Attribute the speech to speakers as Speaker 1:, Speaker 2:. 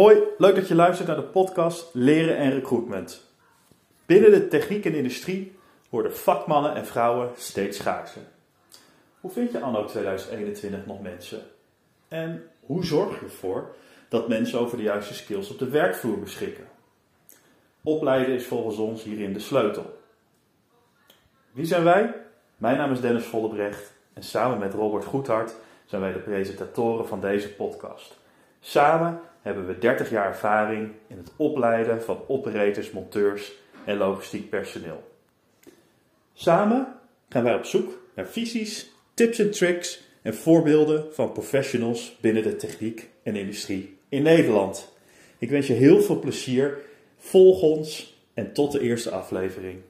Speaker 1: Hoi, leuk dat je luistert naar de podcast Leren en Recruitment. Binnen de techniek en industrie worden vakmannen en vrouwen steeds schaarser. Hoe vind je anno 2021 nog mensen? En hoe zorg je ervoor dat mensen over de juiste skills op de werkvloer beschikken? Opleiden is volgens ons hierin de sleutel. Wie zijn wij? Mijn naam is Dennis Vollebrecht en samen met Robert Goedhart zijn wij de presentatoren van deze podcast. Samen hebben we 30 jaar ervaring in het opleiden van operators, monteurs en logistiek personeel. Samen gaan wij op zoek naar visies, tips en tricks en voorbeelden van professionals binnen de techniek en industrie in Nederland. Ik wens je heel veel plezier. Volg ons en tot de eerste aflevering.